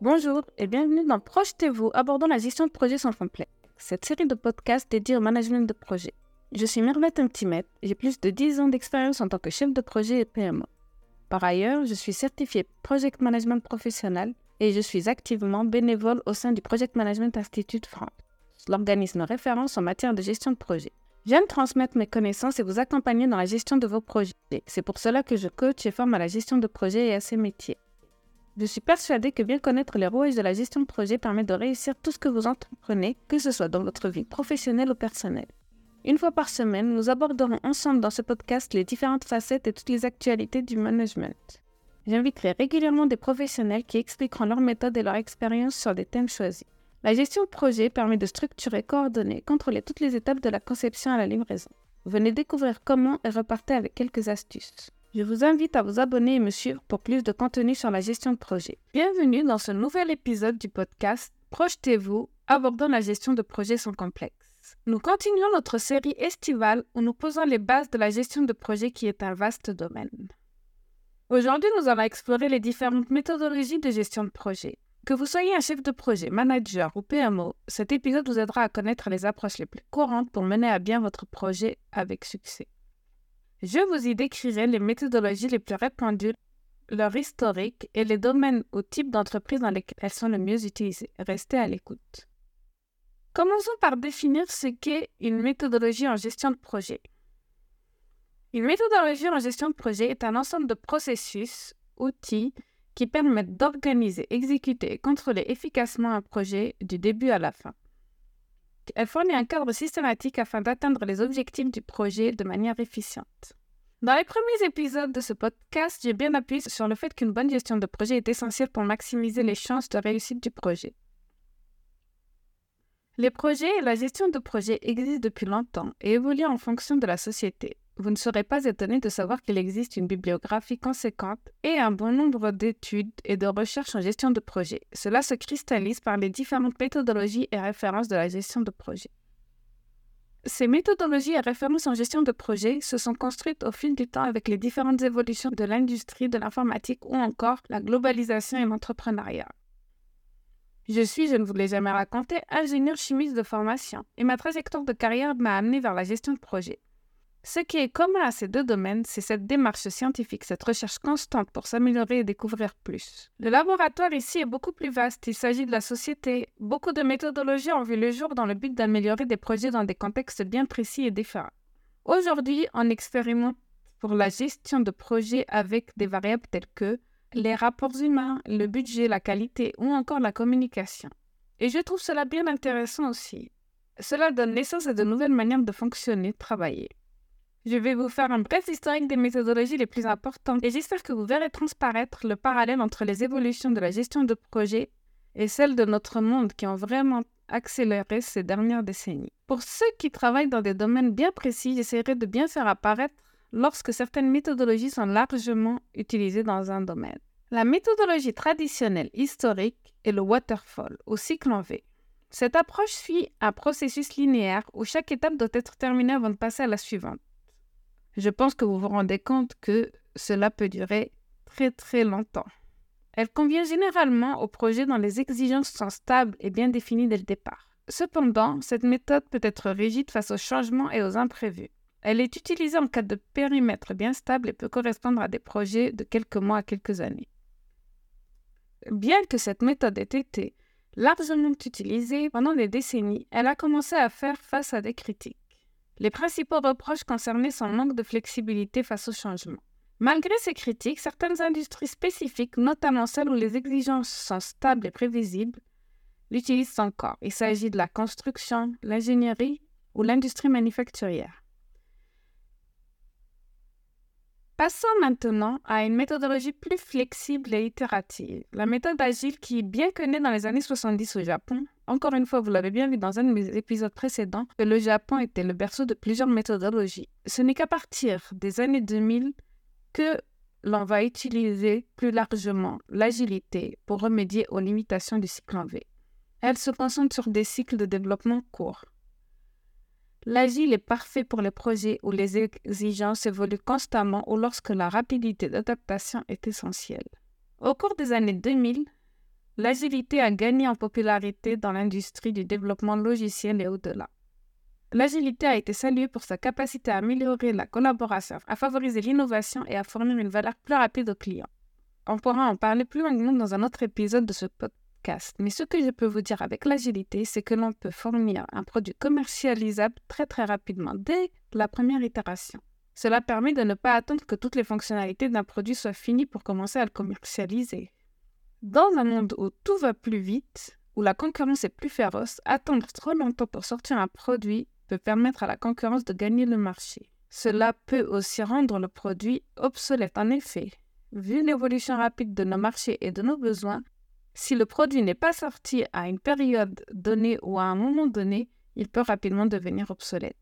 Bonjour et bienvenue dans Projetez-vous, abordant la gestion de projets sans complexe, cette série de podcasts dédiée au management de projet. Je suis Mervette Intimette, j'ai plus de 10 ans d'expérience en tant que chef de projet et PMO. Par ailleurs, je suis certifié Project Management Professionnel et je suis activement bénévole au sein du Project Management Institute France, l'organisme référence en matière de gestion de projet. J'aime transmettre mes connaissances et vous accompagner dans la gestion de vos projets. C'est pour cela que je coach et forme à la gestion de projet et à ses métiers. Je suis persuadée que bien connaître les rouages de la gestion de projet permet de réussir tout ce que vous entreprenez, que ce soit dans votre vie professionnelle ou personnelle. Une fois par semaine, nous aborderons ensemble dans ce podcast les différentes facettes et toutes les actualités du management. J'inviterai régulièrement des professionnels qui expliqueront leur méthode et leur expérience sur des thèmes choisis. La gestion de projet permet de structurer, coordonner, contrôler toutes les étapes de la conception à la livraison. Venez découvrir comment et repartez avec quelques astuces. Je vous invite à vous abonner et me suivre pour plus de contenu sur la gestion de projet. Bienvenue dans ce nouvel épisode du podcast Projetez-vous, abordant la gestion de projets sans complexe. Nous continuons notre série estivale où nous posons les bases de la gestion de projet qui est un vaste domaine. Aujourd'hui, nous allons explorer les différentes méthodologies de gestion de projet. Que vous soyez un chef de projet, manager ou PMO, cet épisode vous aidera à connaître les approches les plus courantes pour mener à bien votre projet avec succès. Je vous y décrirai les méthodologies les plus répandues, leur historique et les domaines ou types d'entreprises dans lesquels elles sont le mieux utilisées. Restez à l'écoute. Commençons par définir ce qu'est une méthodologie en gestion de projet. Une méthodologie en gestion de projet est un ensemble de processus, outils qui permettent d'organiser, exécuter et contrôler efficacement un projet du début à la fin. Elle fournit un cadre systématique afin d'atteindre les objectifs du projet de manière efficiente. Dans les premiers épisodes de ce podcast, j'ai bien appuyé sur le fait qu'une bonne gestion de projet est essentielle pour maximiser les chances de réussite du projet. Les projets et la gestion de projet existent depuis longtemps et évoluent en fonction de la société vous ne serez pas étonné de savoir qu'il existe une bibliographie conséquente et un bon nombre d'études et de recherches en gestion de projet. Cela se cristallise par les différentes méthodologies et références de la gestion de projet. Ces méthodologies et références en gestion de projet se sont construites au fil du temps avec les différentes évolutions de l'industrie de l'informatique ou encore la globalisation et l'entrepreneuriat. Je suis, je ne vous l'ai jamais raconté, ingénieur chimiste de formation et ma trajectoire de carrière m'a amené vers la gestion de projet. Ce qui est commun à ces deux domaines, c'est cette démarche scientifique, cette recherche constante pour s'améliorer et découvrir plus. Le laboratoire ici est beaucoup plus vaste, il s'agit de la société. Beaucoup de méthodologies ont vu le jour dans le but d'améliorer des projets dans des contextes bien précis et différents. Aujourd'hui, on expérimente pour la gestion de projets avec des variables telles que les rapports humains, le budget, la qualité ou encore la communication. Et je trouve cela bien intéressant aussi. Cela donne naissance à de nouvelles manières de fonctionner, de travailler. Je vais vous faire un bref historique des méthodologies les plus importantes et j'espère que vous verrez transparaître le parallèle entre les évolutions de la gestion de projet et celles de notre monde qui ont vraiment accéléré ces dernières décennies. Pour ceux qui travaillent dans des domaines bien précis, j'essaierai de bien faire apparaître lorsque certaines méthodologies sont largement utilisées dans un domaine. La méthodologie traditionnelle historique est le waterfall, au cycle en V. Cette approche suit un processus linéaire où chaque étape doit être terminée avant de passer à la suivante je pense que vous vous rendez compte que cela peut durer très très longtemps. Elle convient généralement aux projets dont les exigences sont stables et bien définies dès le départ. Cependant, cette méthode peut être rigide face aux changements et aux imprévus. Elle est utilisée en cas de périmètre bien stable et peut correspondre à des projets de quelques mois à quelques années. Bien que cette méthode ait été largement utilisée pendant des décennies, elle a commencé à faire face à des critiques. Les principaux reproches concernés sont manque de flexibilité face au changement. Malgré ces critiques, certaines industries spécifiques, notamment celles où les exigences sont stables et prévisibles, l'utilisent encore. Il s'agit de la construction, l'ingénierie ou l'industrie manufacturière. Passons maintenant à une méthodologie plus flexible et itérative, la méthode agile qui bien connue dans les années 70 au Japon. Encore une fois, vous l'avez bien vu dans un de mes épisodes précédents, que le Japon était le berceau de plusieurs méthodologies. Ce n'est qu'à partir des années 2000 que l'on va utiliser plus largement l'agilité pour remédier aux limitations du cycle en V. Elle se concentre sur des cycles de développement courts. L'agile est parfait pour les projets où les exigences évoluent constamment ou lorsque la rapidité d'adaptation est essentielle. Au cours des années 2000, l'agilité a gagné en popularité dans l'industrie du développement logiciel et au-delà. L'agilité a été saluée pour sa capacité à améliorer la collaboration, à favoriser l'innovation et à fournir une valeur plus rapide aux clients. On pourra en parler plus longuement dans un autre épisode de ce podcast, mais ce que je peux vous dire avec l'agilité, c'est que l'on peut fournir un produit commercialisable très très rapidement dès la première itération. Cela permet de ne pas attendre que toutes les fonctionnalités d'un produit soient finies pour commencer à le commercialiser. Dans un monde où tout va plus vite, où la concurrence est plus féroce, attendre trop longtemps pour sortir un produit peut permettre à la concurrence de gagner le marché. Cela peut aussi rendre le produit obsolète. En effet, vu l'évolution rapide de nos marchés et de nos besoins, si le produit n'est pas sorti à une période donnée ou à un moment donné, il peut rapidement devenir obsolète.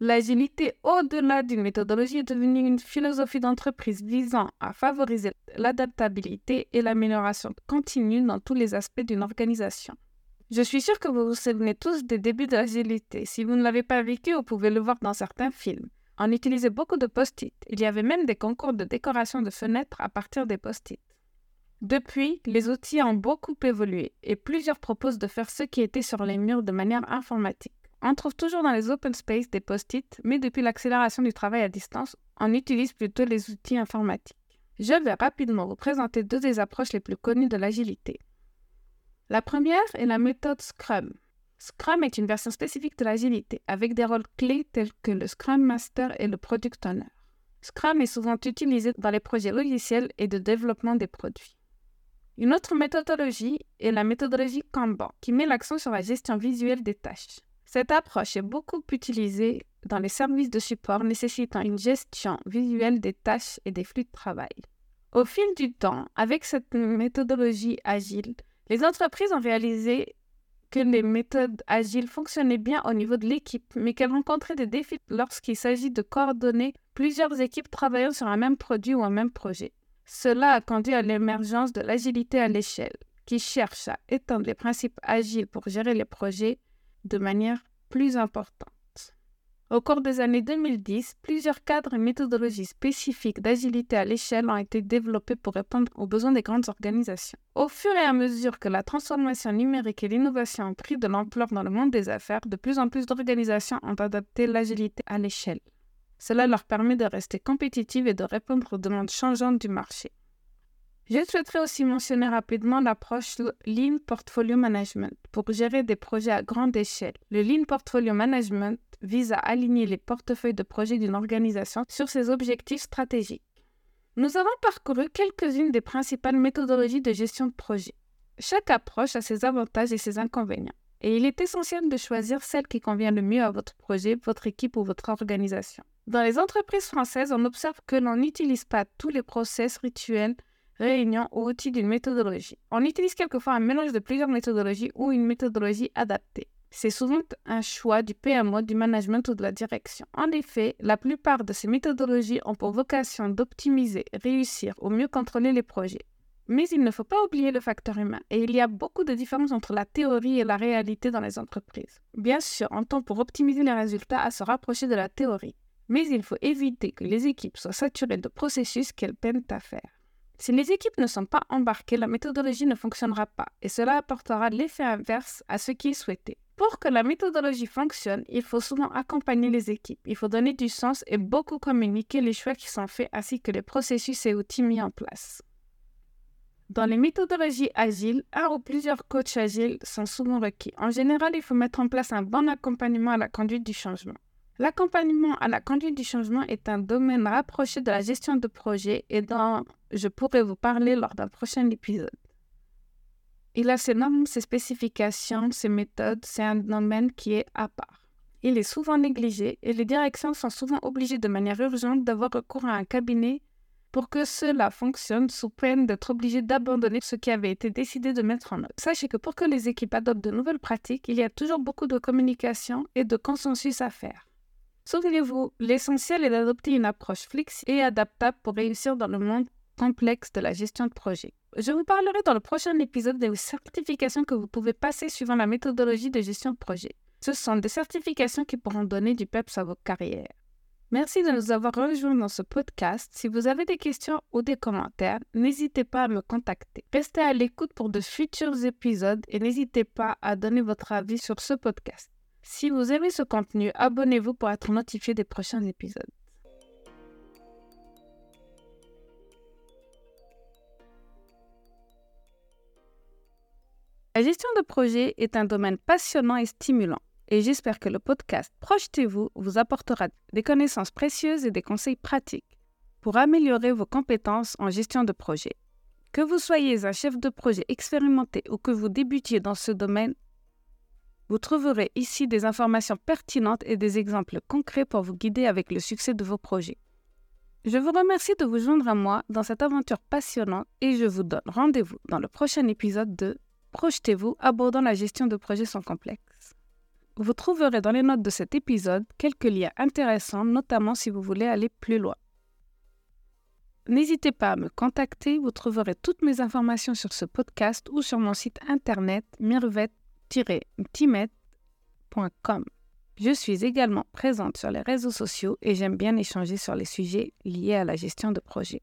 L'agilité, au-delà d'une méthodologie, est devenue une philosophie d'entreprise visant à favoriser l'adaptabilité et l'amélioration continue dans tous les aspects d'une organisation. Je suis sûre que vous vous souvenez tous des débuts de l'agilité. Si vous ne l'avez pas vécu, vous pouvez le voir dans certains films. On utilisait beaucoup de post-it. Il y avait même des concours de décoration de fenêtres à partir des post-it. Depuis, les outils ont beaucoup évolué et plusieurs proposent de faire ce qui était sur les murs de manière informatique. On trouve toujours dans les open space des post-it, mais depuis l'accélération du travail à distance, on utilise plutôt les outils informatiques. Je vais rapidement vous présenter deux des approches les plus connues de l'agilité. La première est la méthode Scrum. Scrum est une version spécifique de l'agilité, avec des rôles clés tels que le Scrum Master et le Product Owner. Scrum est souvent utilisé dans les projets logiciels et de développement des produits. Une autre méthodologie est la méthodologie Kanban, qui met l'accent sur la gestion visuelle des tâches. Cette approche est beaucoup utilisée dans les services de support nécessitant une gestion visuelle des tâches et des flux de travail. Au fil du temps, avec cette méthodologie agile, les entreprises ont réalisé que les méthodes agiles fonctionnaient bien au niveau de l'équipe, mais qu'elles rencontraient des défis lorsqu'il s'agit de coordonner plusieurs équipes travaillant sur un même produit ou un même projet. Cela a conduit à l'émergence de l'agilité à l'échelle, qui cherche à étendre les principes agiles pour gérer les projets de manière plus importante. Au cours des années 2010, plusieurs cadres et méthodologies spécifiques d'agilité à l'échelle ont été développés pour répondre aux besoins des grandes organisations. Au fur et à mesure que la transformation numérique et l'innovation ont pris de l'ampleur dans le monde des affaires, de plus en plus d'organisations ont adapté l'agilité à l'échelle. Cela leur permet de rester compétitives et de répondre aux demandes changeantes du marché. Je souhaiterais aussi mentionner rapidement l'approche Lean Portfolio Management pour gérer des projets à grande échelle. Le Lean Portfolio Management vise à aligner les portefeuilles de projets d'une organisation sur ses objectifs stratégiques. Nous avons parcouru quelques-unes des principales méthodologies de gestion de projet. Chaque approche a ses avantages et ses inconvénients, et il est essentiel de choisir celle qui convient le mieux à votre projet, votre équipe ou votre organisation. Dans les entreprises françaises, on observe que l'on n'utilise pas tous les process rituels réunion ou outil d'une méthodologie. On utilise quelquefois un mélange de plusieurs méthodologies ou une méthodologie adaptée. C'est souvent un choix du PMO, du management ou de la direction. En effet, la plupart de ces méthodologies ont pour vocation d'optimiser, réussir ou mieux contrôler les projets. Mais il ne faut pas oublier le facteur humain et il y a beaucoup de différences entre la théorie et la réalité dans les entreprises. Bien sûr, on tend pour optimiser les résultats à se rapprocher de la théorie, mais il faut éviter que les équipes soient saturées de processus qu'elles peinent à faire. Si les équipes ne sont pas embarquées, la méthodologie ne fonctionnera pas et cela apportera l'effet inverse à ce qui est souhaité. Pour que la méthodologie fonctionne, il faut souvent accompagner les équipes, il faut donner du sens et beaucoup communiquer les choix qui sont faits ainsi que les processus et outils mis en place. Dans les méthodologies agiles, un ou plusieurs coachs agiles sont souvent requis. En général, il faut mettre en place un bon accompagnement à la conduite du changement. L'accompagnement à la conduite du changement est un domaine rapproché de la gestion de projet et dont je pourrais vous parler lors d'un prochain épisode. Il a ses normes, ses spécifications, ses méthodes, c'est un domaine qui est à part. Il est souvent négligé et les directions sont souvent obligées de manière urgente d'avoir recours à un cabinet pour que cela fonctionne sous peine d'être obligées d'abandonner ce qui avait été décidé de mettre en œuvre. Sachez que pour que les équipes adoptent de nouvelles pratiques, il y a toujours beaucoup de communication et de consensus à faire. Souvenez-vous, l'essentiel est d'adopter une approche flexible et adaptable pour réussir dans le monde complexe de la gestion de projet. Je vous parlerai dans le prochain épisode des certifications que vous pouvez passer suivant la méthodologie de gestion de projet. Ce sont des certifications qui pourront donner du peps à vos carrières. Merci de nous avoir rejoints dans ce podcast. Si vous avez des questions ou des commentaires, n'hésitez pas à me contacter. Restez à l'écoute pour de futurs épisodes et n'hésitez pas à donner votre avis sur ce podcast. Si vous aimez ce contenu, abonnez-vous pour être notifié des prochains épisodes. La gestion de projet est un domaine passionnant et stimulant et j'espère que le podcast Projetez-vous vous apportera des connaissances précieuses et des conseils pratiques pour améliorer vos compétences en gestion de projet. Que vous soyez un chef de projet expérimenté ou que vous débutiez dans ce domaine, vous trouverez ici des informations pertinentes et des exemples concrets pour vous guider avec le succès de vos projets. Je vous remercie de vous joindre à moi dans cette aventure passionnante et je vous donne rendez-vous dans le prochain épisode de Projetez-vous abordant la gestion de projets sans complexe. Vous trouverez dans les notes de cet épisode quelques liens intéressants, notamment si vous voulez aller plus loin. N'hésitez pas à me contacter, vous trouverez toutes mes informations sur ce podcast ou sur mon site internet mirvet-timet.com. Je suis également présente sur les réseaux sociaux et j'aime bien échanger sur les sujets liés à la gestion de projet.